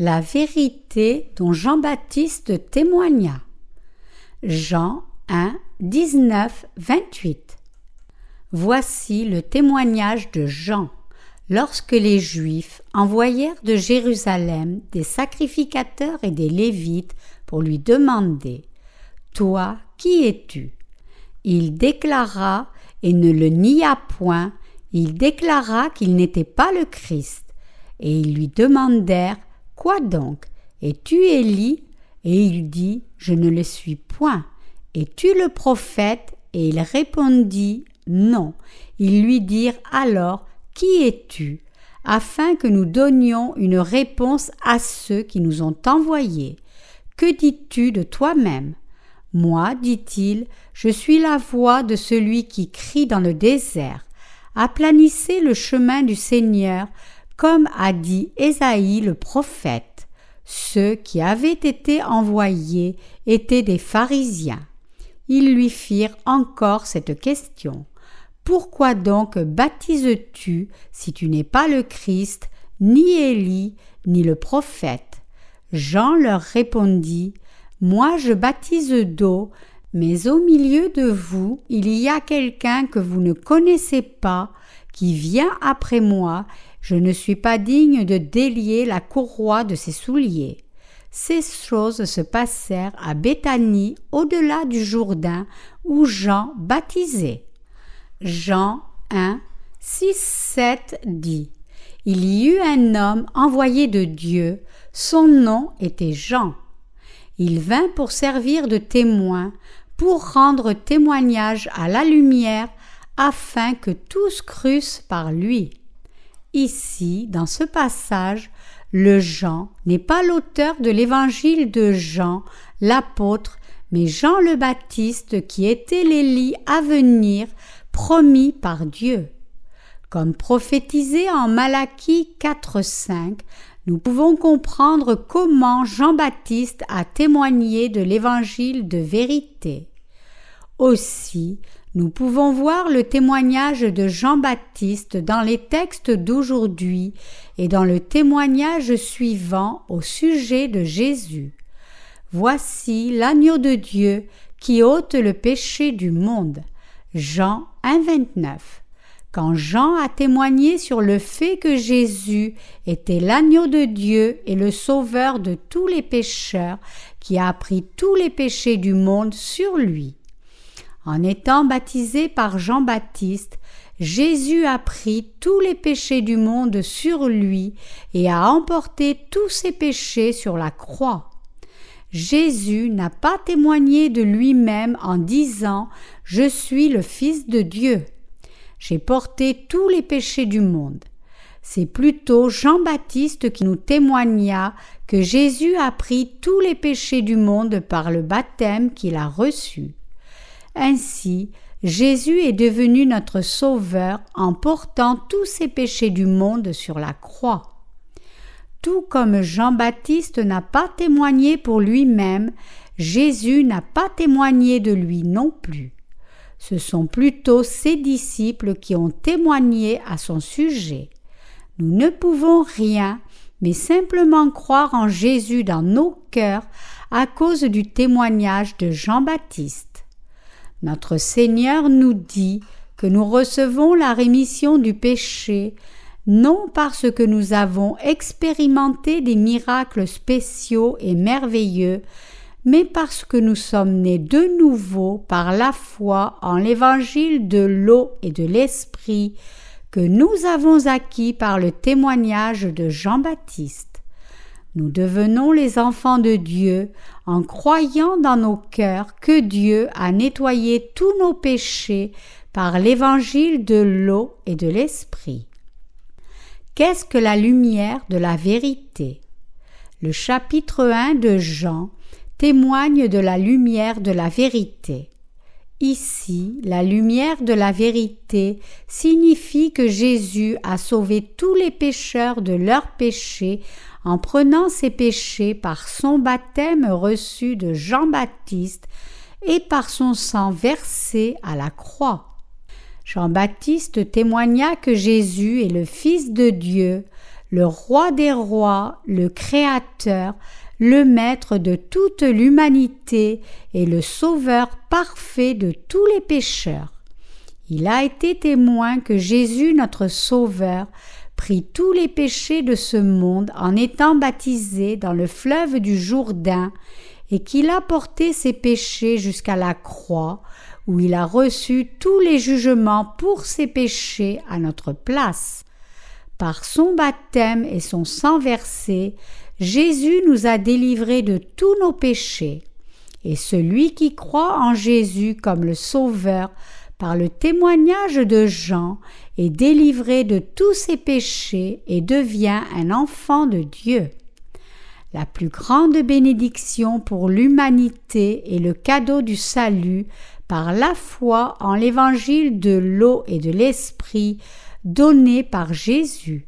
La vérité dont Jean-Baptiste témoigna. Jean 1, 19, 28. Voici le témoignage de Jean lorsque les Juifs envoyèrent de Jérusalem des sacrificateurs et des Lévites pour lui demander Toi, qui es-tu? Il déclara et ne le nia point, il déclara qu'il n'était pas le Christ. Et ils lui demandèrent Quoi donc? Es-tu Élie? Et il dit Je ne le suis point. Es-tu le prophète Et il répondit Non. Ils lui dirent alors Qui es-tu? Afin que nous donnions une réponse à ceux qui nous ont envoyés. Que dis-tu de toi-même? Moi, dit-il, je suis la voix de celui qui crie dans le désert. Aplanissez le chemin du Seigneur, comme a dit Ésaïe le prophète. Ceux qui avaient été envoyés étaient des pharisiens. Ils lui firent encore cette question. Pourquoi donc baptises-tu si tu n'es pas le Christ, ni Élie, ni le prophète? Jean leur répondit Moi je baptise d'eau, mais au milieu de vous il y a quelqu'un que vous ne connaissez pas, qui vient après moi, je ne suis pas digne de délier la courroie de ses souliers. Ces choses se passèrent à Béthanie, au-delà du Jourdain, où Jean baptisait. Jean 1, 6, 7 dit Il y eut un homme envoyé de Dieu, son nom était Jean. Il vint pour servir de témoin, pour rendre témoignage à la lumière, afin que tous crussent par lui. Ici, dans ce passage, le Jean n'est pas l'auteur de l'évangile de Jean, l'apôtre, mais Jean le Baptiste qui était l'Élie à venir promis par Dieu. Comme prophétisé en Malachie 4.5, nous pouvons comprendre comment Jean-Baptiste a témoigné de l'évangile de vérité. Aussi, nous pouvons voir le témoignage de Jean-Baptiste dans les textes d'aujourd'hui et dans le témoignage suivant au sujet de Jésus. Voici l'agneau de Dieu qui ôte le péché du monde. Jean 1,29. Quand Jean a témoigné sur le fait que Jésus était l'agneau de Dieu et le sauveur de tous les pécheurs, qui a pris tous les péchés du monde sur lui. En étant baptisé par Jean-Baptiste, Jésus a pris tous les péchés du monde sur lui et a emporté tous ses péchés sur la croix. Jésus n'a pas témoigné de lui-même en disant Je suis le Fils de Dieu. J'ai porté tous les péchés du monde. C'est plutôt Jean-Baptiste qui nous témoigna que Jésus a pris tous les péchés du monde par le baptême qu'il a reçu. Ainsi, Jésus est devenu notre Sauveur en portant tous ses péchés du monde sur la croix. Tout comme Jean-Baptiste n'a pas témoigné pour lui-même, Jésus n'a pas témoigné de lui non plus. Ce sont plutôt ses disciples qui ont témoigné à son sujet. Nous ne pouvons rien, mais simplement croire en Jésus dans nos cœurs à cause du témoignage de Jean-Baptiste. Notre Seigneur nous dit que nous recevons la rémission du péché non parce que nous avons expérimenté des miracles spéciaux et merveilleux, mais parce que nous sommes nés de nouveau par la foi en l'évangile de l'eau et de l'esprit que nous avons acquis par le témoignage de Jean-Baptiste. Nous devenons les enfants de Dieu en croyant dans nos cœurs que Dieu a nettoyé tous nos péchés par l'évangile de l'eau et de l'esprit. Qu'est-ce que la lumière de la vérité? Le chapitre 1 de Jean témoigne de la lumière de la vérité. Ici, la lumière de la vérité signifie que Jésus a sauvé tous les pécheurs de leurs péchés en prenant ses péchés par son baptême reçu de Jean-Baptiste et par son sang versé à la croix. Jean-Baptiste témoigna que Jésus est le Fils de Dieu, le roi des rois, le créateur, le maître de toute l'humanité et le sauveur parfait de tous les pécheurs. Il a été témoin que Jésus, notre Sauveur, prit tous les péchés de ce monde en étant baptisé dans le fleuve du Jourdain, et qu'il a porté ses péchés jusqu'à la croix, où il a reçu tous les jugements pour ses péchés à notre place. Par son baptême et son sang versé, Jésus nous a délivrés de tous nos péchés. Et celui qui croit en Jésus comme le Sauveur par le témoignage de Jean est délivré de tous ses péchés et devient un enfant de Dieu. La plus grande bénédiction pour l'humanité est le cadeau du salut par la foi en l'évangile de l'eau et de l'esprit donné par Jésus.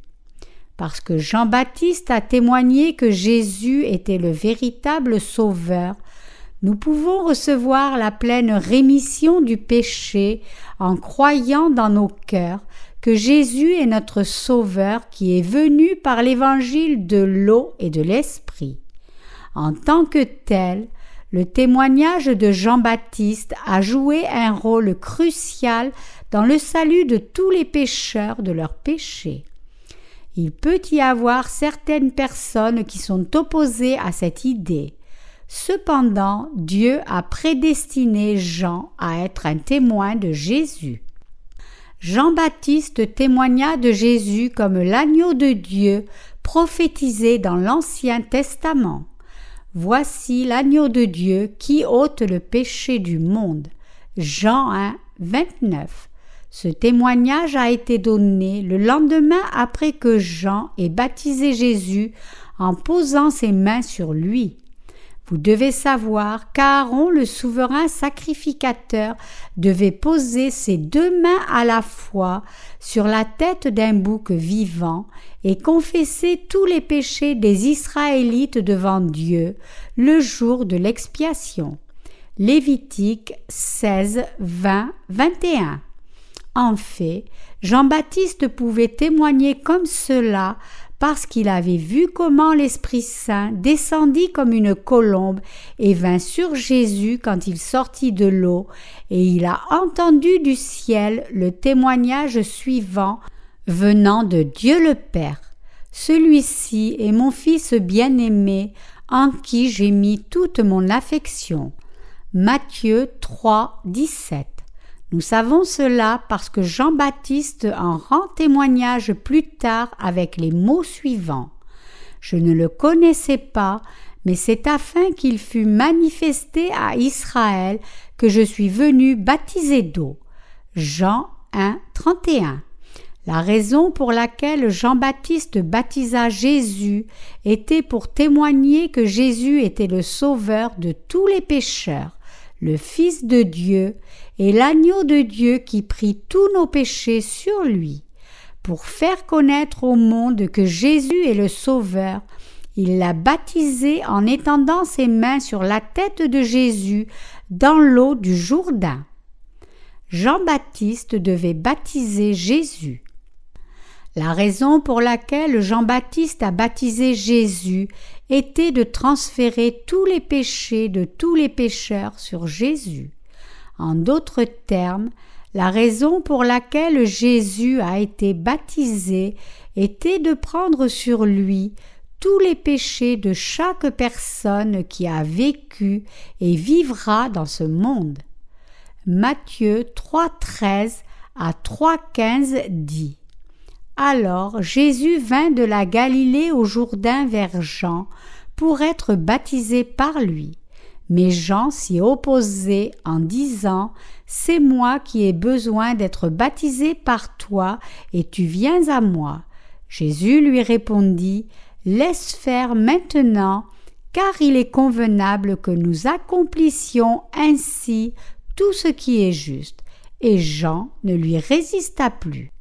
Parce que Jean-Baptiste a témoigné que Jésus était le véritable Sauveur, nous pouvons recevoir la pleine rémission du péché en croyant dans nos cœurs que Jésus est notre Sauveur qui est venu par l'évangile de l'eau et de l'Esprit. En tant que tel, le témoignage de Jean-Baptiste a joué un rôle crucial dans le salut de tous les pécheurs de leurs péchés. Il peut y avoir certaines personnes qui sont opposées à cette idée. Cependant, Dieu a prédestiné Jean à être un témoin de Jésus. Jean-Baptiste témoigna de Jésus comme l'agneau de Dieu prophétisé dans l'Ancien Testament. Voici l'agneau de Dieu qui ôte le péché du monde. Jean 1, 29. Ce témoignage a été donné le lendemain après que Jean ait baptisé Jésus en posant ses mains sur lui. Vous devez savoir qu'Aaron, le souverain sacrificateur, devait poser ses deux mains à la fois sur la tête d'un bouc vivant et confesser tous les péchés des Israélites devant Dieu le jour de l'expiation. Lévitique 16, 20, 21. En fait, Jean-Baptiste pouvait témoigner comme cela parce qu'il avait vu comment l'Esprit Saint descendit comme une colombe et vint sur Jésus quand il sortit de l'eau, et il a entendu du ciel le témoignage suivant venant de Dieu le Père. Celui-ci est mon Fils bien-aimé, en qui j'ai mis toute mon affection. Matthieu 3, 17. Nous savons cela parce que Jean-Baptiste en rend témoignage plus tard avec les mots suivants. Je ne le connaissais pas, mais c'est afin qu'il fût manifesté à Israël que je suis venu baptiser d'eau. Jean 1, 31. La raison pour laquelle Jean-Baptiste baptisa Jésus était pour témoigner que Jésus était le Sauveur de tous les pécheurs, le Fils de Dieu, et l'agneau de Dieu qui prit tous nos péchés sur lui. Pour faire connaître au monde que Jésus est le Sauveur, il l'a baptisé en étendant ses mains sur la tête de Jésus dans l'eau du Jourdain. Jean-Baptiste devait baptiser Jésus. La raison pour laquelle Jean-Baptiste a baptisé Jésus était de transférer tous les péchés de tous les pécheurs sur Jésus. En d'autres termes, la raison pour laquelle Jésus a été baptisé était de prendre sur lui tous les péchés de chaque personne qui a vécu et vivra dans ce monde. Matthieu 3.13 à 3.15 dit Alors Jésus vint de la Galilée au Jourdain vers Jean pour être baptisé par lui. Mais Jean s'y opposait en disant C'est moi qui ai besoin d'être baptisé par toi, et tu viens à moi. Jésus lui répondit Laisse faire maintenant, car il est convenable que nous accomplissions ainsi tout ce qui est juste. Et Jean ne lui résista plus.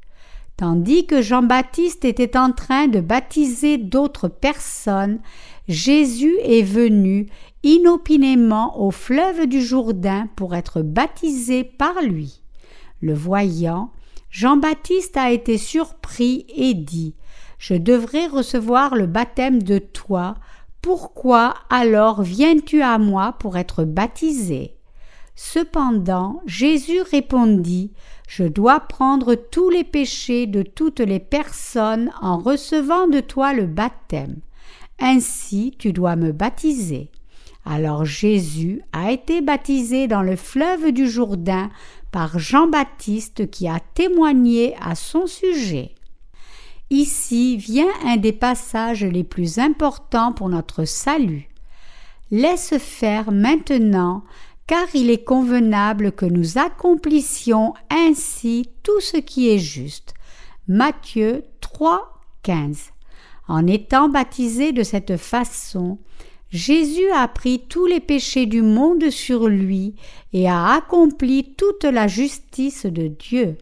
Tandis que Jean-Baptiste était en train de baptiser d'autres personnes, Jésus est venu inopinément au fleuve du Jourdain pour être baptisé par lui. Le voyant, Jean-Baptiste a été surpris et dit je devrais recevoir le baptême de toi, pourquoi alors viens-tu à moi pour être baptisé? Cependant Jésus répondit Je dois prendre tous les péchés de toutes les personnes en recevant de toi le baptême. Ainsi tu dois me baptiser. Alors Jésus a été baptisé dans le fleuve du Jourdain par Jean-Baptiste qui a témoigné à son sujet. Ici vient un des passages les plus importants pour notre salut. Laisse faire maintenant, car il est convenable que nous accomplissions ainsi tout ce qui est juste. Matthieu 3, 15. En étant baptisé de cette façon, Jésus a pris tous les péchés du monde sur lui et a accompli toute la justice de Dieu.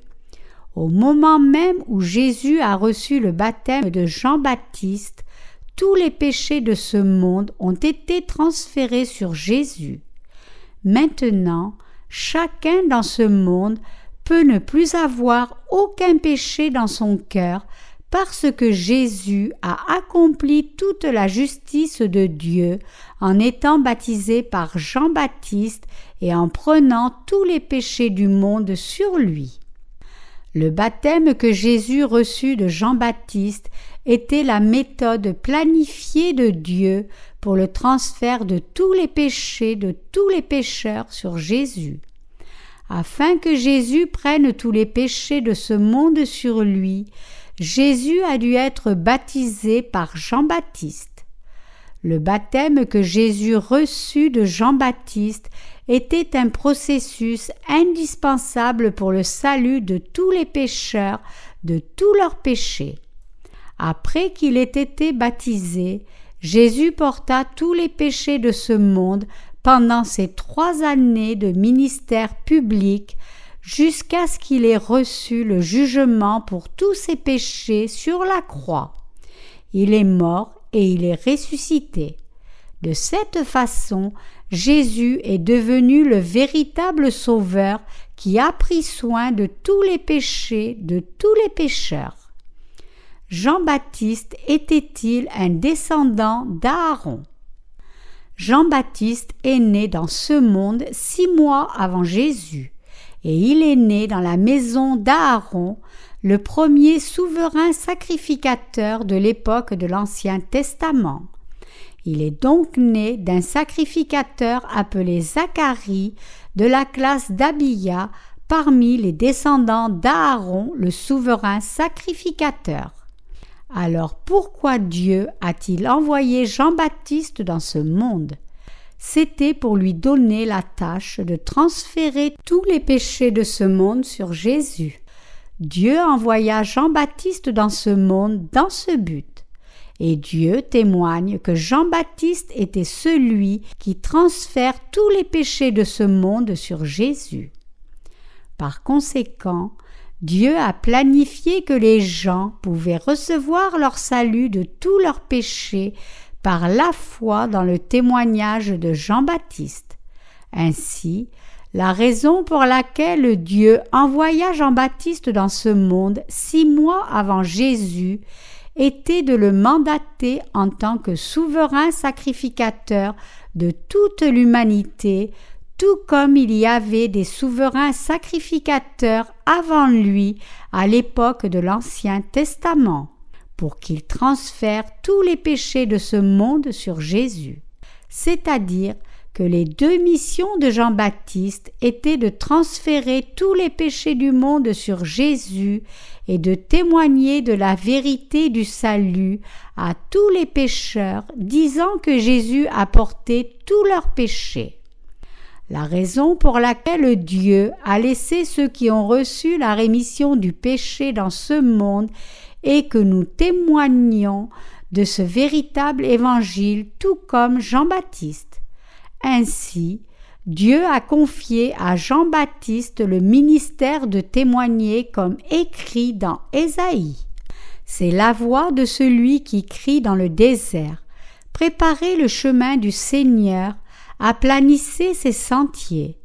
Au moment même où Jésus a reçu le baptême de Jean-Baptiste, tous les péchés de ce monde ont été transférés sur Jésus. Maintenant, chacun dans ce monde peut ne plus avoir aucun péché dans son cœur parce que Jésus a accompli toute la justice de Dieu en étant baptisé par Jean-Baptiste et en prenant tous les péchés du monde sur lui. Le baptême que Jésus reçut de Jean-Baptiste était la méthode planifiée de Dieu pour le transfert de tous les péchés de tous les pécheurs sur Jésus. Afin que Jésus prenne tous les péchés de ce monde sur lui, Jésus a dû être baptisé par Jean-Baptiste. Le baptême que Jésus reçut de Jean-Baptiste était un processus indispensable pour le salut de tous les pécheurs de tous leurs péchés. Après qu'il ait été baptisé, Jésus porta tous les péchés de ce monde pendant ces trois années de ministère public jusqu'à ce qu'il ait reçu le jugement pour tous ses péchés sur la croix. Il est mort et il est ressuscité. De cette façon, Jésus est devenu le véritable Sauveur qui a pris soin de tous les péchés de tous les pécheurs. Jean-Baptiste était-il un descendant d'Aaron? Jean-Baptiste est né dans ce monde six mois avant Jésus et il est né dans la maison d'Aaron, le premier souverain sacrificateur de l'époque de l'Ancien Testament. Il est donc né d'un sacrificateur appelé Zacharie de la classe d'Abia parmi les descendants d'Aaron, le souverain sacrificateur. Alors pourquoi Dieu a-t-il envoyé Jean-Baptiste dans ce monde? C'était pour lui donner la tâche de transférer tous les péchés de ce monde sur Jésus. Dieu envoya Jean-Baptiste dans ce monde dans ce but. Et Dieu témoigne que Jean-Baptiste était celui qui transfère tous les péchés de ce monde sur Jésus. Par conséquent, Dieu a planifié que les gens pouvaient recevoir leur salut de tous leurs péchés par la foi dans le témoignage de Jean-Baptiste. Ainsi, la raison pour laquelle Dieu envoya Jean-Baptiste dans ce monde six mois avant Jésus était de le mandater en tant que souverain sacrificateur de toute l'humanité, tout comme il y avait des souverains sacrificateurs avant lui à l'époque de l'Ancien Testament pour qu'il transfère tous les péchés de ce monde sur Jésus. C'est-à-dire que les deux missions de Jean-Baptiste étaient de transférer tous les péchés du monde sur Jésus et de témoigner de la vérité du salut à tous les pécheurs, disant que Jésus a porté tous leurs péchés. La raison pour laquelle Dieu a laissé ceux qui ont reçu la rémission du péché dans ce monde et que nous témoignons de ce véritable évangile tout comme Jean-Baptiste. Ainsi, Dieu a confié à Jean-Baptiste le ministère de témoigner comme écrit dans Ésaïe. C'est la voix de celui qui crie dans le désert. Préparez le chemin du Seigneur, aplanissez ses sentiers.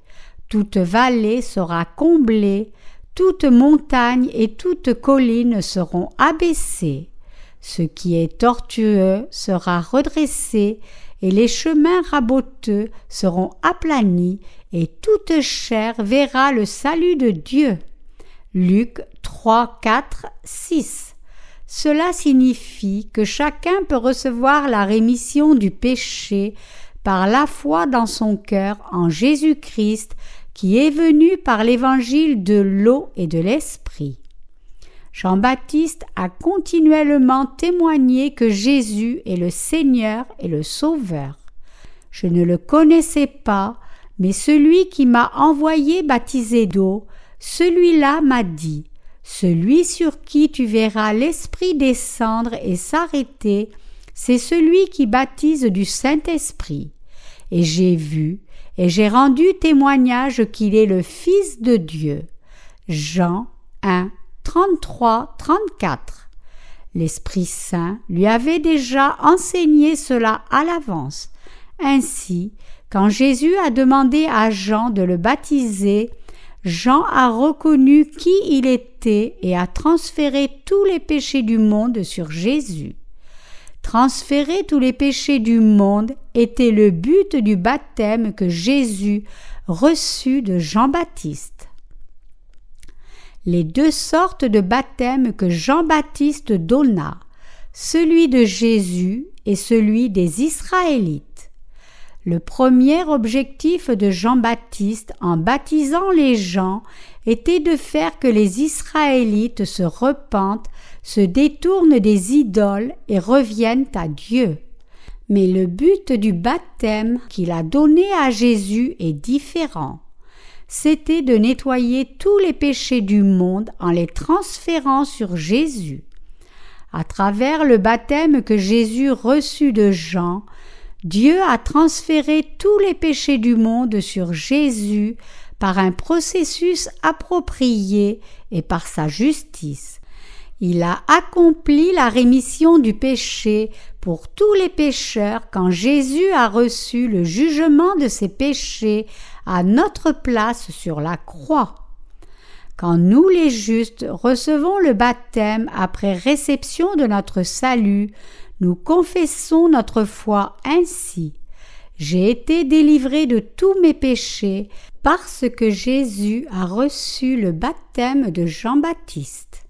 Toute vallée sera comblée, toute montagne et toute colline seront abaissées. Ce qui est tortueux sera redressé, et les chemins raboteux seront aplanis, et toute chair verra le salut de Dieu. Luc 3, 4, 6. Cela signifie que chacun peut recevoir la rémission du péché par la foi dans son cœur en Jésus-Christ qui est venu par l'évangile de l'eau et de l'esprit. Jean-Baptiste a continuellement témoigné que Jésus est le Seigneur et le Sauveur. Je ne le connaissais pas, mais celui qui m'a envoyé baptiser d'eau, celui-là m'a dit Celui sur qui tu verras l'Esprit descendre et s'arrêter, c'est celui qui baptise du Saint-Esprit. Et j'ai vu, et j'ai rendu témoignage qu'il est le Fils de Dieu. Jean 1, 33, 34. L'Esprit Saint lui avait déjà enseigné cela à l'avance. Ainsi, quand Jésus a demandé à Jean de le baptiser, Jean a reconnu qui il était et a transféré tous les péchés du monde sur Jésus. Transférer tous les péchés du monde était le but du baptême que Jésus reçut de Jean-Baptiste les deux sortes de baptême que Jean-Baptiste donna, celui de Jésus et celui des Israélites. Le premier objectif de Jean-Baptiste en baptisant les gens était de faire que les Israélites se repentent, se détournent des idoles et reviennent à Dieu. Mais le but du baptême qu'il a donné à Jésus est différent c'était de nettoyer tous les péchés du monde en les transférant sur Jésus. À travers le baptême que Jésus reçut de Jean, Dieu a transféré tous les péchés du monde sur Jésus par un processus approprié et par sa justice. Il a accompli la rémission du péché pour tous les pécheurs quand Jésus a reçu le jugement de ses péchés à notre place sur la croix. Quand nous les justes recevons le baptême après réception de notre salut, nous confessons notre foi ainsi. J'ai été délivré de tous mes péchés parce que Jésus a reçu le baptême de Jean-Baptiste.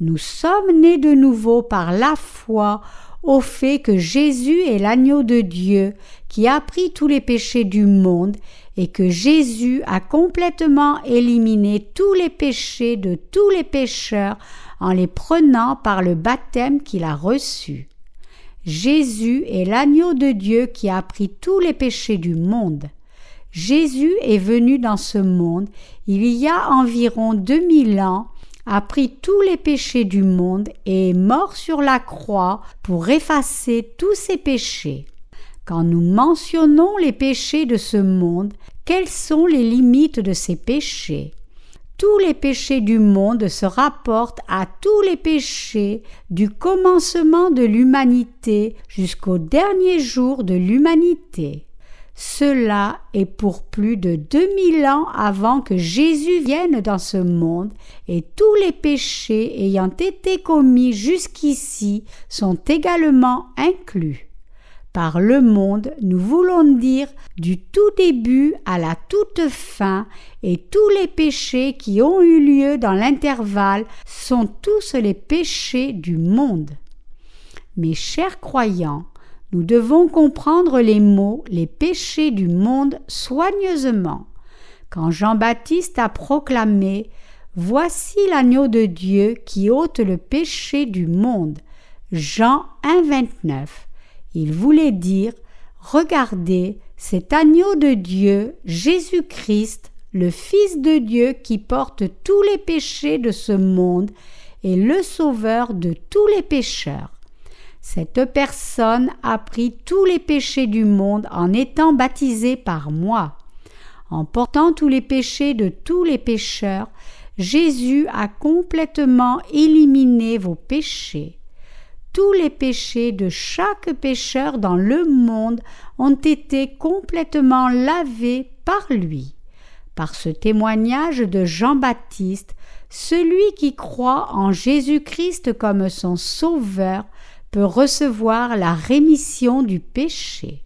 Nous sommes nés de nouveau par la foi au fait que Jésus est l'agneau de Dieu qui a pris tous les péchés du monde et que Jésus a complètement éliminé tous les péchés de tous les pécheurs en les prenant par le baptême qu'il a reçu. Jésus est l'agneau de Dieu qui a pris tous les péchés du monde. Jésus est venu dans ce monde il y a environ deux mille ans, a pris tous les péchés du monde et est mort sur la croix pour effacer tous ses péchés. Quand nous mentionnons les péchés de ce monde, quelles sont les limites de ces péchés? Tous les péchés du monde se rapportent à tous les péchés du commencement de l'humanité jusqu'au dernier jour de l'humanité. Cela est pour plus de 2000 ans avant que Jésus vienne dans ce monde et tous les péchés ayant été commis jusqu'ici sont également inclus. Par le monde, nous voulons dire du tout début à la toute fin, et tous les péchés qui ont eu lieu dans l'intervalle sont tous les péchés du monde. Mes chers croyants, nous devons comprendre les mots les péchés du monde soigneusement. Quand Jean-Baptiste a proclamé Voici l'agneau de Dieu qui ôte le péché du monde. Jean 1, 29. Il voulait dire Regardez cet agneau de Dieu, Jésus-Christ, le Fils de Dieu qui porte tous les péchés de ce monde et le Sauveur de tous les pécheurs. Cette personne a pris tous les péchés du monde en étant baptisé par moi. En portant tous les péchés de tous les pécheurs, Jésus a complètement éliminé vos péchés tous les péchés de chaque pécheur dans le monde ont été complètement lavés par lui. Par ce témoignage de Jean-Baptiste, celui qui croit en Jésus-Christ comme son Sauveur peut recevoir la rémission du péché.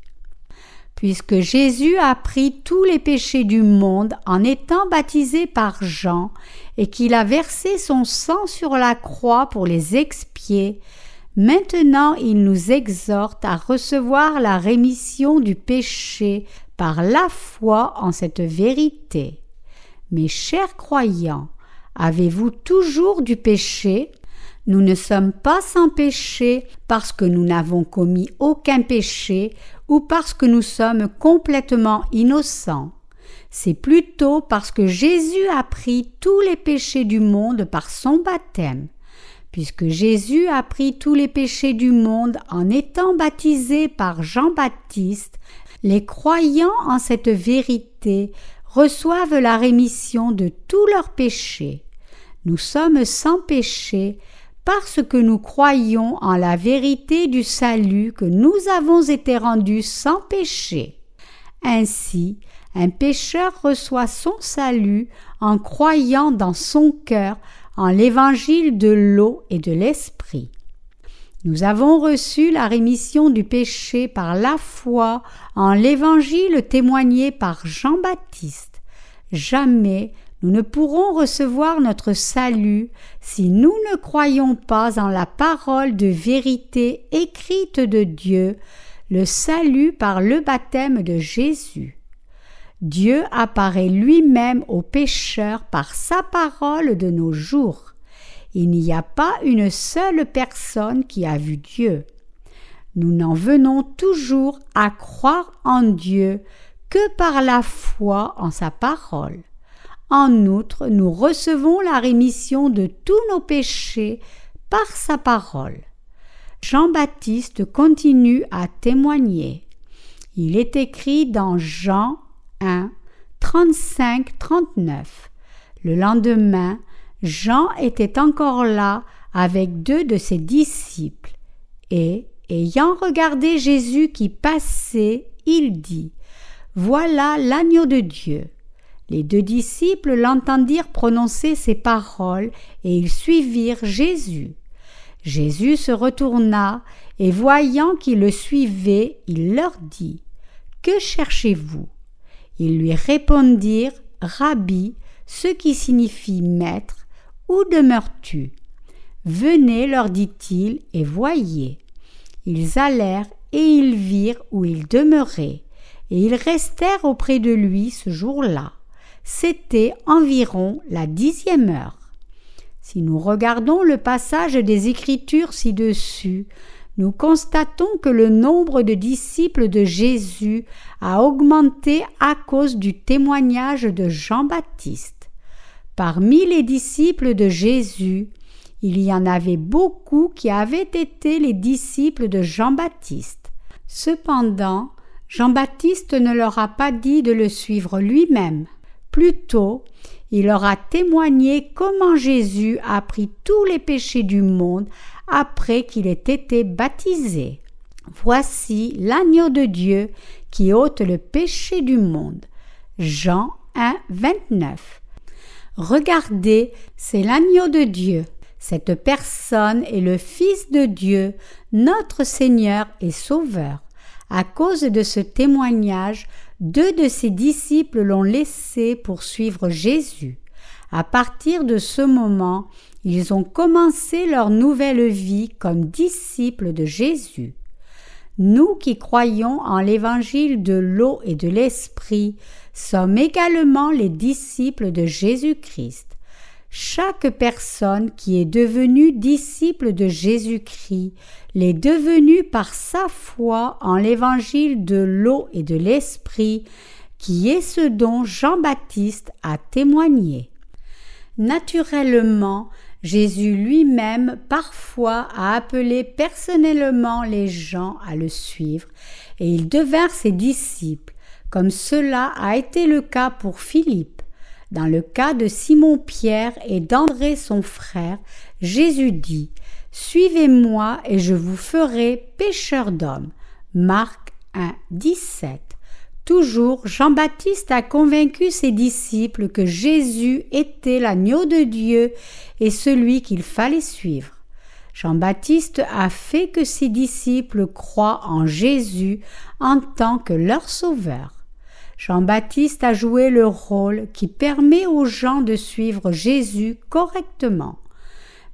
Puisque Jésus a pris tous les péchés du monde en étant baptisé par Jean et qu'il a versé son sang sur la croix pour les expier, maintenant il nous exhorte à recevoir la rémission du péché par la foi en cette vérité. Mes chers croyants, avez-vous toujours du péché? Nous ne sommes pas sans péché parce que nous n'avons commis aucun péché ou parce que nous sommes complètement innocents. C'est plutôt parce que Jésus a pris tous les péchés du monde par son baptême. Puisque Jésus a pris tous les péchés du monde en étant baptisé par Jean-Baptiste, les croyants en cette vérité reçoivent la rémission de tous leurs péchés. Nous sommes sans péché parce que nous croyons en la vérité du salut que nous avons été rendus sans péché. Ainsi, un pécheur reçoit son salut en croyant dans son cœur en l'évangile de l'eau et de l'esprit. Nous avons reçu la rémission du péché par la foi en l'évangile témoigné par Jean-Baptiste. Jamais nous ne pourrons recevoir notre salut si nous ne croyons pas en la parole de vérité écrite de Dieu, le salut par le baptême de Jésus. Dieu apparaît lui-même aux pécheurs par sa parole de nos jours. Il n'y a pas une seule personne qui a vu Dieu. Nous n'en venons toujours à croire en Dieu que par la foi en sa parole. En outre, nous recevons la rémission de tous nos péchés par sa parole. Jean-Baptiste continue à témoigner. Il est écrit dans Jean 1, 35-39. Le lendemain, Jean était encore là avec deux de ses disciples, et, ayant regardé Jésus qui passait, il dit Voilà l'agneau de Dieu. Les deux disciples l'entendirent prononcer ces paroles, et ils suivirent Jésus. Jésus se retourna, et voyant qu'ils le suivaient, il leur dit Que cherchez-vous? Ils lui répondirent Rabbi, ce qui signifie maître, où demeures-tu? Venez, leur dit-il, et voyez. Ils allèrent et ils virent où il demeurait, et ils restèrent auprès de lui ce jour-là. C'était environ la dixième heure. Si nous regardons le passage des Écritures ci-dessus, nous constatons que le nombre de disciples de Jésus a augmenté à cause du témoignage de Jean-Baptiste. Parmi les disciples de Jésus, il y en avait beaucoup qui avaient été les disciples de Jean-Baptiste. Cependant, Jean-Baptiste ne leur a pas dit de le suivre lui-même. Plutôt, il leur a témoigné comment Jésus a pris tous les péchés du monde après qu'il ait été baptisé. Voici l'agneau de Dieu qui ôte le péché du monde. Jean 1, 29. Regardez, c'est l'agneau de Dieu. Cette personne est le Fils de Dieu, notre Seigneur et Sauveur. À cause de ce témoignage, deux de ses disciples l'ont laissé pour suivre Jésus. À partir de ce moment, ils ont commencé leur nouvelle vie comme disciples de Jésus. Nous qui croyons en l'évangile de l'eau et de l'esprit sommes également les disciples de Jésus-Christ. Chaque personne qui est devenue disciple de Jésus-Christ l'est devenue par sa foi en l'évangile de l'eau et de l'esprit, qui est ce dont Jean-Baptiste a témoigné. Naturellement, Jésus lui-même parfois a appelé personnellement les gens à le suivre, et ils devinrent ses disciples, comme cela a été le cas pour Philippe. Dans le cas de Simon-Pierre et d'André son frère, Jésus dit Suivez-moi et je vous ferai pécheurs d'hommes. Marc 1, 17. Toujours, Jean-Baptiste a convaincu ses disciples que Jésus était l'agneau de Dieu et celui qu'il fallait suivre. Jean-Baptiste a fait que ses disciples croient en Jésus en tant que leur sauveur. Jean-Baptiste a joué le rôle qui permet aux gens de suivre Jésus correctement.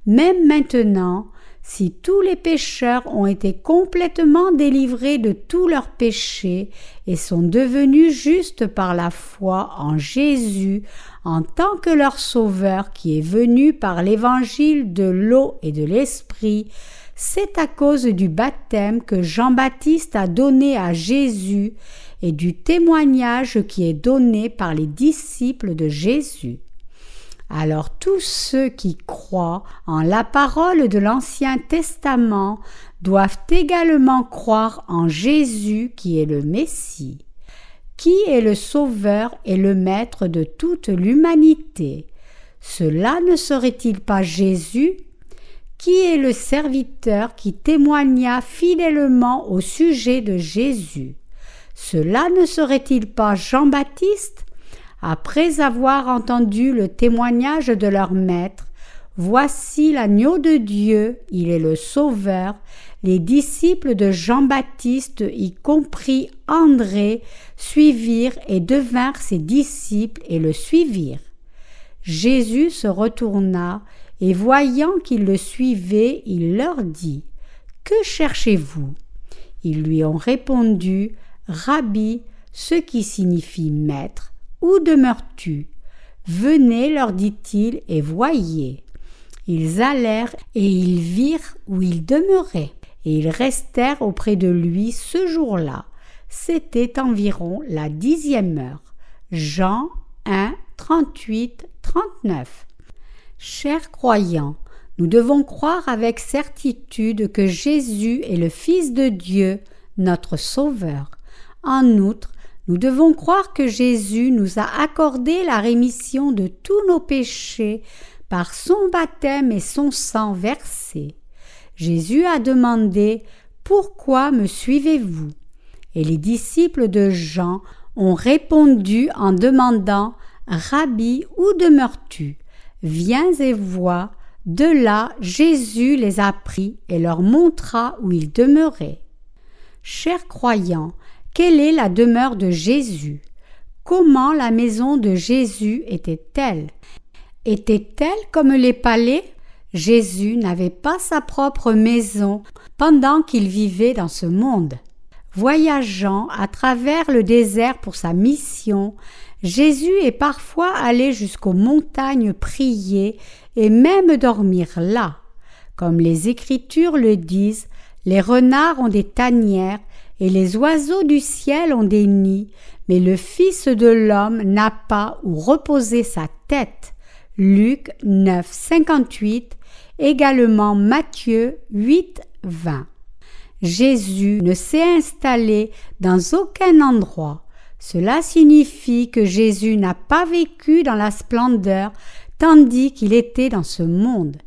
Même maintenant, si tous les pécheurs ont été complètement délivrés de tous leurs péchés et sont devenus justes par la foi en Jésus en tant que leur Sauveur qui est venu par l'évangile de l'eau et de l'Esprit, c'est à cause du baptême que Jean-Baptiste a donné à Jésus et du témoignage qui est donné par les disciples de Jésus. Alors tous ceux qui croient en la parole de l'Ancien Testament doivent également croire en Jésus qui est le Messie. Qui est le Sauveur et le Maître de toute l'humanité Cela ne serait-il pas Jésus Qui est le serviteur qui témoigna fidèlement au sujet de Jésus? Cela ne serait-il pas Jean-Baptiste après avoir entendu le témoignage de leur maître, Voici l'agneau de Dieu, il est le Sauveur, les disciples de Jean-Baptiste, y compris André, suivirent et devinrent ses disciples et le suivirent. Jésus se retourna, et voyant qu'ils le suivaient, il leur dit Que cherchez-vous? Ils lui ont répondu Rabbi, ce qui signifie maître. Où demeures-tu? Venez, leur dit-il, et voyez. Ils allèrent et ils virent où il demeurait, et ils restèrent auprès de lui ce jour-là. C'était environ la dixième heure. Jean 1, 38, 39. Chers croyants, nous devons croire avec certitude que Jésus est le Fils de Dieu, notre Sauveur. En outre, nous devons croire que Jésus nous a accordé la rémission de tous nos péchés par son baptême et son sang versé. Jésus a demandé Pourquoi me suivez-vous? Et les disciples de Jean ont répondu en demandant Rabbi, où demeures-tu Viens et vois. De là, Jésus les a pris et leur montra où il demeurait. Chers croyants, quelle est la demeure de Jésus? Comment la maison de Jésus était-elle? Était-elle comme les palais? Jésus n'avait pas sa propre maison pendant qu'il vivait dans ce monde. Voyageant à travers le désert pour sa mission, Jésus est parfois allé jusqu'aux montagnes prier et même dormir là. Comme les Écritures le disent, les renards ont des tanières et les oiseaux du ciel ont des nids, mais le Fils de l'homme n'a pas où reposer sa tête. Luc 9, 58, également Matthieu 8, 20. Jésus ne s'est installé dans aucun endroit. Cela signifie que Jésus n'a pas vécu dans la splendeur tandis qu'il était dans ce monde.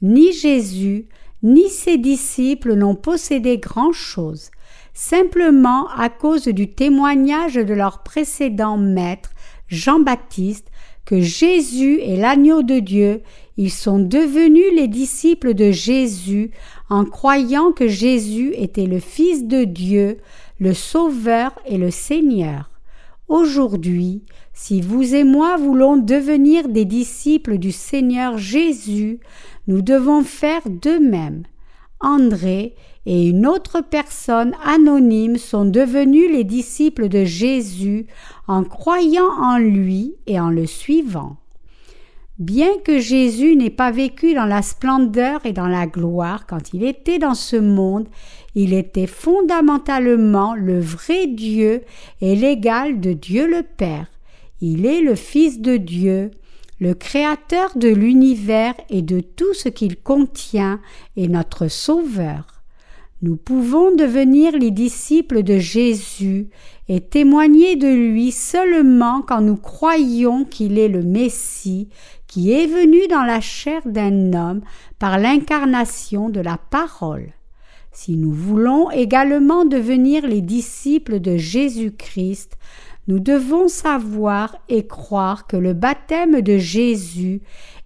Ni Jésus, ni ses disciples n'ont possédé grand-chose simplement à cause du témoignage de leur précédent maître, Jean-Baptiste, que Jésus est l'agneau de Dieu, ils sont devenus les disciples de Jésus en croyant que Jésus était le Fils de Dieu, le Sauveur et le Seigneur. Aujourd'hui, si vous et moi voulons devenir des disciples du Seigneur Jésus, nous devons faire de même. André et une autre personne anonyme sont devenus les disciples de Jésus en croyant en lui et en le suivant. Bien que Jésus n'ait pas vécu dans la splendeur et dans la gloire quand il était dans ce monde, il était fondamentalement le vrai Dieu et l'égal de Dieu le Père. Il est le Fils de Dieu, le Créateur de l'univers et de tout ce qu'il contient, et notre Sauveur. Nous pouvons devenir les disciples de Jésus et témoigner de lui seulement quand nous croyons qu'il est le Messie qui est venu dans la chair d'un homme par l'incarnation de la parole. Si nous voulons également devenir les disciples de Jésus-Christ, nous devons savoir et croire que le baptême de Jésus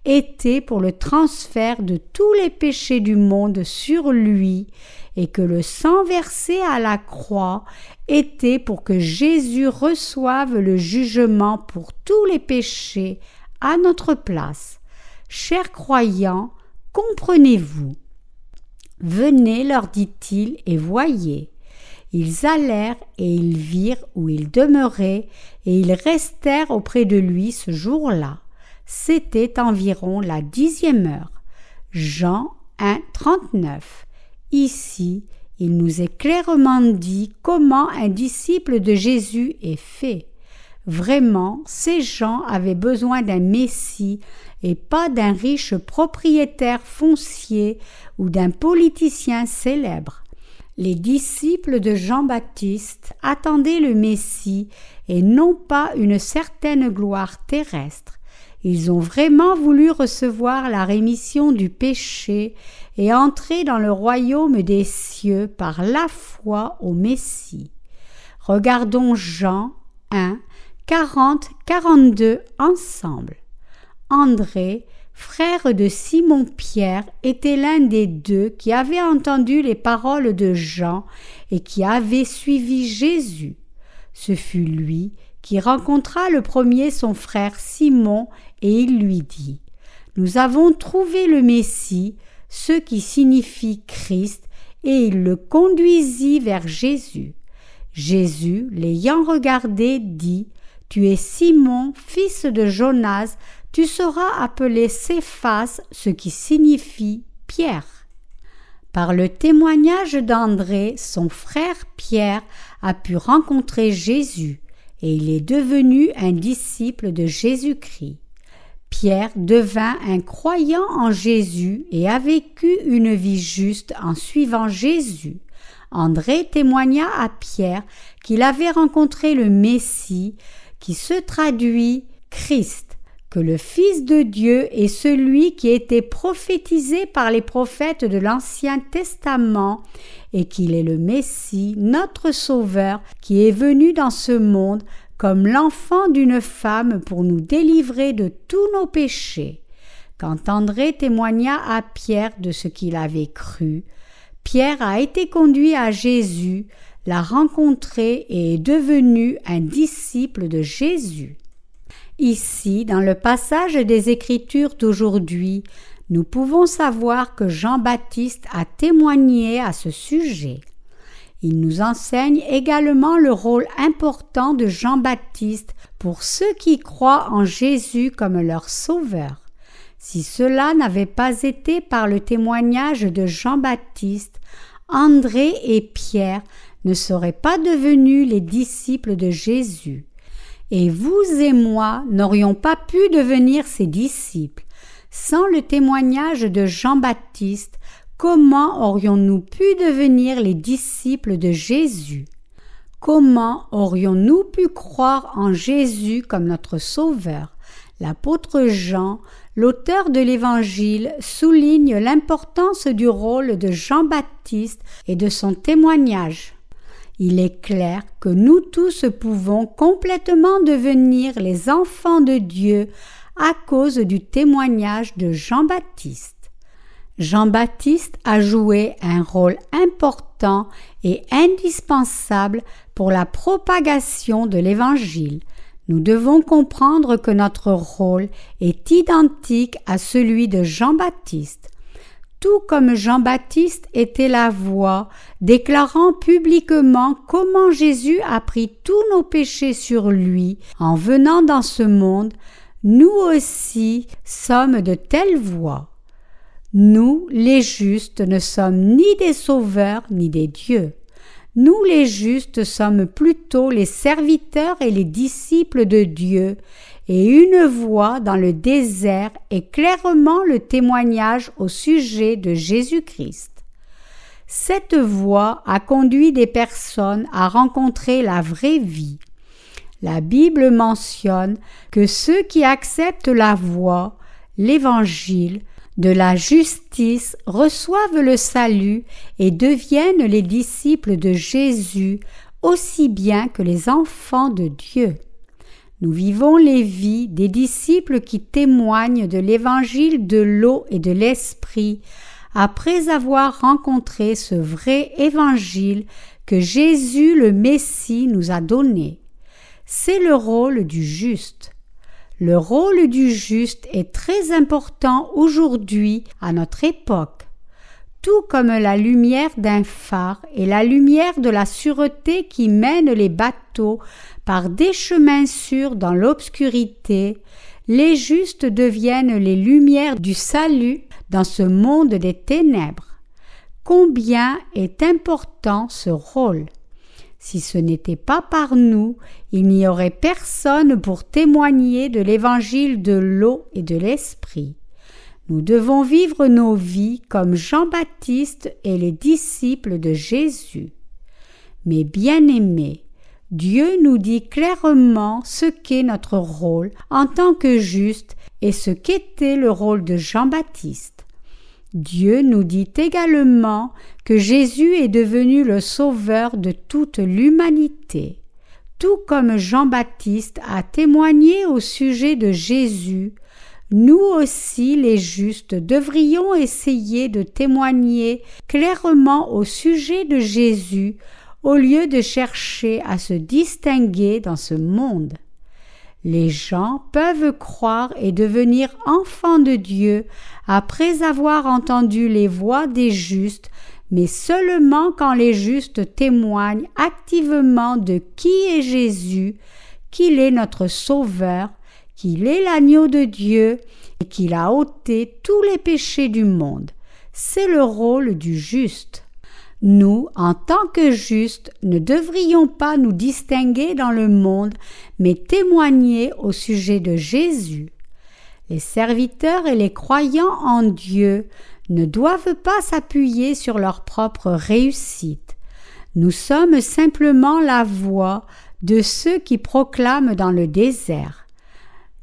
était pour le transfert de tous les péchés du monde sur lui et que le sang versé à la croix était pour que Jésus reçoive le jugement pour tous les péchés à notre place. Chers croyants, comprenez-vous? Venez, leur dit-il, et voyez. Ils allèrent et ils virent où il demeurait, et ils restèrent auprès de lui ce jour-là. C'était environ la dixième heure. Jean 1, 39. Ici, il nous est clairement dit comment un disciple de Jésus est fait. Vraiment, ces gens avaient besoin d'un Messie et pas d'un riche propriétaire foncier ou d'un politicien célèbre. Les disciples de Jean-Baptiste attendaient le Messie et non pas une certaine gloire terrestre. Ils ont vraiment voulu recevoir la rémission du péché et entrer dans le royaume des cieux par la foi au Messie. Regardons Jean 1, 40, 42 ensemble. André, frère de Simon-Pierre, était l'un des deux qui avait entendu les paroles de Jean et qui avait suivi Jésus. Ce fut lui qui rencontra le premier son frère Simon et il lui dit Nous avons trouvé le Messie, ce qui signifie Christ, et il le conduisit vers Jésus. Jésus, l'ayant regardé, dit Tu es Simon, fils de Jonas, tu seras appelé Céphas, ce qui signifie Pierre. Par le témoignage d'André, son frère Pierre a pu rencontrer Jésus, et il est devenu un disciple de Jésus-Christ. Pierre devint un croyant en Jésus et a vécu une vie juste en suivant Jésus. André témoigna à Pierre qu'il avait rencontré le Messie, qui se traduit Christ, que le Fils de Dieu est celui qui était prophétisé par les prophètes de l'Ancien Testament et qu'il est le Messie, notre Sauveur, qui est venu dans ce monde comme l'enfant d'une femme pour nous délivrer de tous nos péchés. Quand André témoigna à Pierre de ce qu'il avait cru, Pierre a été conduit à Jésus, l'a rencontré et est devenu un disciple de Jésus. Ici, dans le passage des Écritures d'aujourd'hui, nous pouvons savoir que Jean-Baptiste a témoigné à ce sujet. Il nous enseigne également le rôle important de Jean-Baptiste pour ceux qui croient en Jésus comme leur sauveur. Si cela n'avait pas été par le témoignage de Jean-Baptiste, André et Pierre ne seraient pas devenus les disciples de Jésus. Et vous et moi n'aurions pas pu devenir ses disciples. Sans le témoignage de Jean-Baptiste, comment aurions-nous pu devenir les disciples de Jésus? Comment aurions-nous pu croire en Jésus comme notre Sauveur? L'apôtre Jean, l'auteur de l'Évangile, souligne l'importance du rôle de Jean-Baptiste et de son témoignage. Il est clair que nous tous pouvons complètement devenir les enfants de Dieu à cause du témoignage de Jean-Baptiste. Jean-Baptiste a joué un rôle important et indispensable pour la propagation de l'Évangile. Nous devons comprendre que notre rôle est identique à celui de Jean-Baptiste. Tout comme Jean-Baptiste était la voix, déclarant publiquement comment Jésus a pris tous nos péchés sur lui en venant dans ce monde, nous aussi sommes de telles voix. Nous, les justes, ne sommes ni des sauveurs ni des dieux. Nous, les justes, sommes plutôt les serviteurs et les disciples de Dieu, et une voix dans le désert est clairement le témoignage au sujet de Jésus-Christ. Cette voix a conduit des personnes à rencontrer la vraie vie. La Bible mentionne que ceux qui acceptent la voix, l'Évangile, de la justice reçoivent le salut et deviennent les disciples de Jésus aussi bien que les enfants de Dieu. Nous vivons les vies des disciples qui témoignent de l'évangile de l'eau et de l'esprit après avoir rencontré ce vrai évangile que Jésus le Messie nous a donné. C'est le rôle du juste. Le rôle du juste est très important aujourd'hui à notre époque tout comme la lumière d'un phare et la lumière de la sûreté qui mène les bateaux par des chemins sûrs dans l'obscurité, les justes deviennent les lumières du salut dans ce monde des ténèbres. Combien est important ce rôle? Si ce n'était pas par nous, il n'y aurait personne pour témoigner de l'évangile de l'eau et de l'esprit. Nous devons vivre nos vies comme Jean-Baptiste et les disciples de Jésus. Mais bien-aimés, Dieu nous dit clairement ce qu'est notre rôle en tant que juste et ce qu'était le rôle de Jean-Baptiste. Dieu nous dit également que Jésus est devenu le sauveur de toute l'humanité. Tout comme Jean-Baptiste a témoigné au sujet de Jésus, nous aussi les justes devrions essayer de témoigner clairement au sujet de Jésus au lieu de chercher à se distinguer dans ce monde. Les gens peuvent croire et devenir enfants de Dieu après avoir entendu les voix des justes, mais seulement quand les justes témoignent activement de qui est Jésus, qu'il est notre Sauveur, qu'il est l'agneau de Dieu et qu'il a ôté tous les péchés du monde. C'est le rôle du juste. Nous, en tant que justes, ne devrions pas nous distinguer dans le monde, mais témoigner au sujet de Jésus. Les serviteurs et les croyants en Dieu ne doivent pas s'appuyer sur leur propre réussite. Nous sommes simplement la voix de ceux qui proclament dans le désert.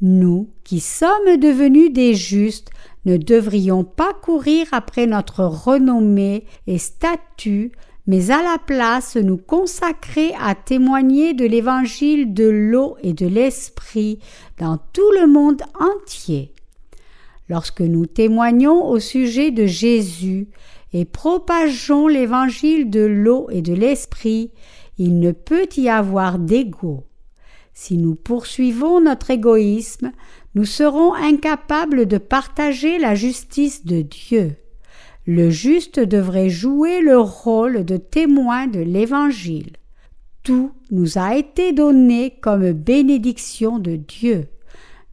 Nous, qui sommes devenus des justes, ne devrions pas courir après notre renommée et statut, mais à la place nous consacrer à témoigner de l'évangile de l'eau et de l'esprit dans tout le monde entier. Lorsque nous témoignons au sujet de Jésus et propageons l'évangile de l'eau et de l'esprit, il ne peut y avoir d'égo. Si nous poursuivons notre égoïsme, nous serons incapables de partager la justice de Dieu. Le juste devrait jouer le rôle de témoin de l'Évangile. Tout nous a été donné comme bénédiction de Dieu.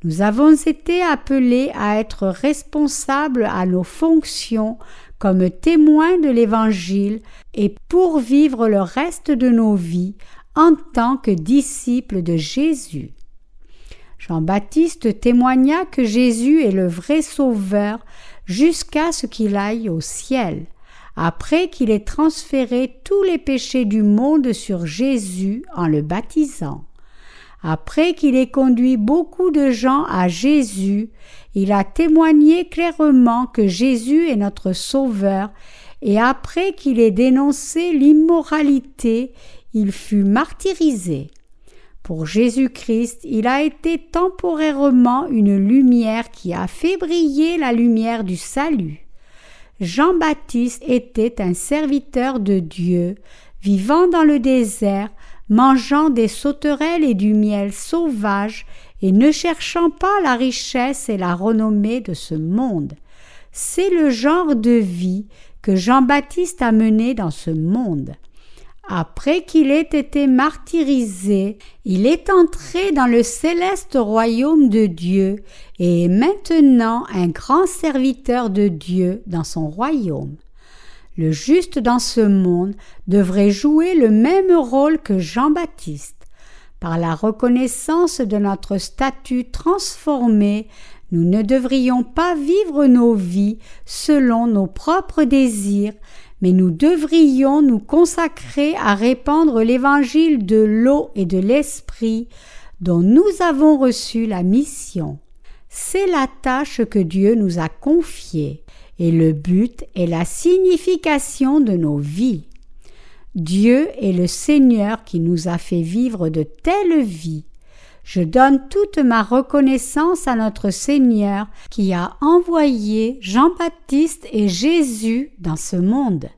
Nous avons été appelés à être responsables à nos fonctions comme témoins de l'Évangile et pour vivre le reste de nos vies en tant que disciple de Jésus. Jean-Baptiste témoigna que Jésus est le vrai Sauveur jusqu'à ce qu'il aille au ciel, après qu'il ait transféré tous les péchés du monde sur Jésus en le baptisant. Après qu'il ait conduit beaucoup de gens à Jésus, il a témoigné clairement que Jésus est notre Sauveur, et après qu'il ait dénoncé l'immoralité, il fut martyrisé. Pour Jésus-Christ, il a été temporairement une lumière qui a fait briller la lumière du salut. Jean-Baptiste était un serviteur de Dieu, vivant dans le désert, mangeant des sauterelles et du miel sauvage, et ne cherchant pas la richesse et la renommée de ce monde. C'est le genre de vie que Jean-Baptiste a mené dans ce monde. Après qu'il ait été martyrisé, il est entré dans le céleste royaume de Dieu et est maintenant un grand serviteur de Dieu dans son royaume. Le juste dans ce monde devrait jouer le même rôle que Jean-Baptiste. Par la reconnaissance de notre statut transformé, nous ne devrions pas vivre nos vies selon nos propres désirs, mais nous devrions nous consacrer à répandre l'évangile de l'eau et de l'esprit dont nous avons reçu la mission. C'est la tâche que Dieu nous a confiée, et le but est la signification de nos vies. Dieu est le Seigneur qui nous a fait vivre de telles vies. Je donne toute ma reconnaissance à notre Seigneur qui a envoyé Jean-Baptiste et Jésus dans ce monde.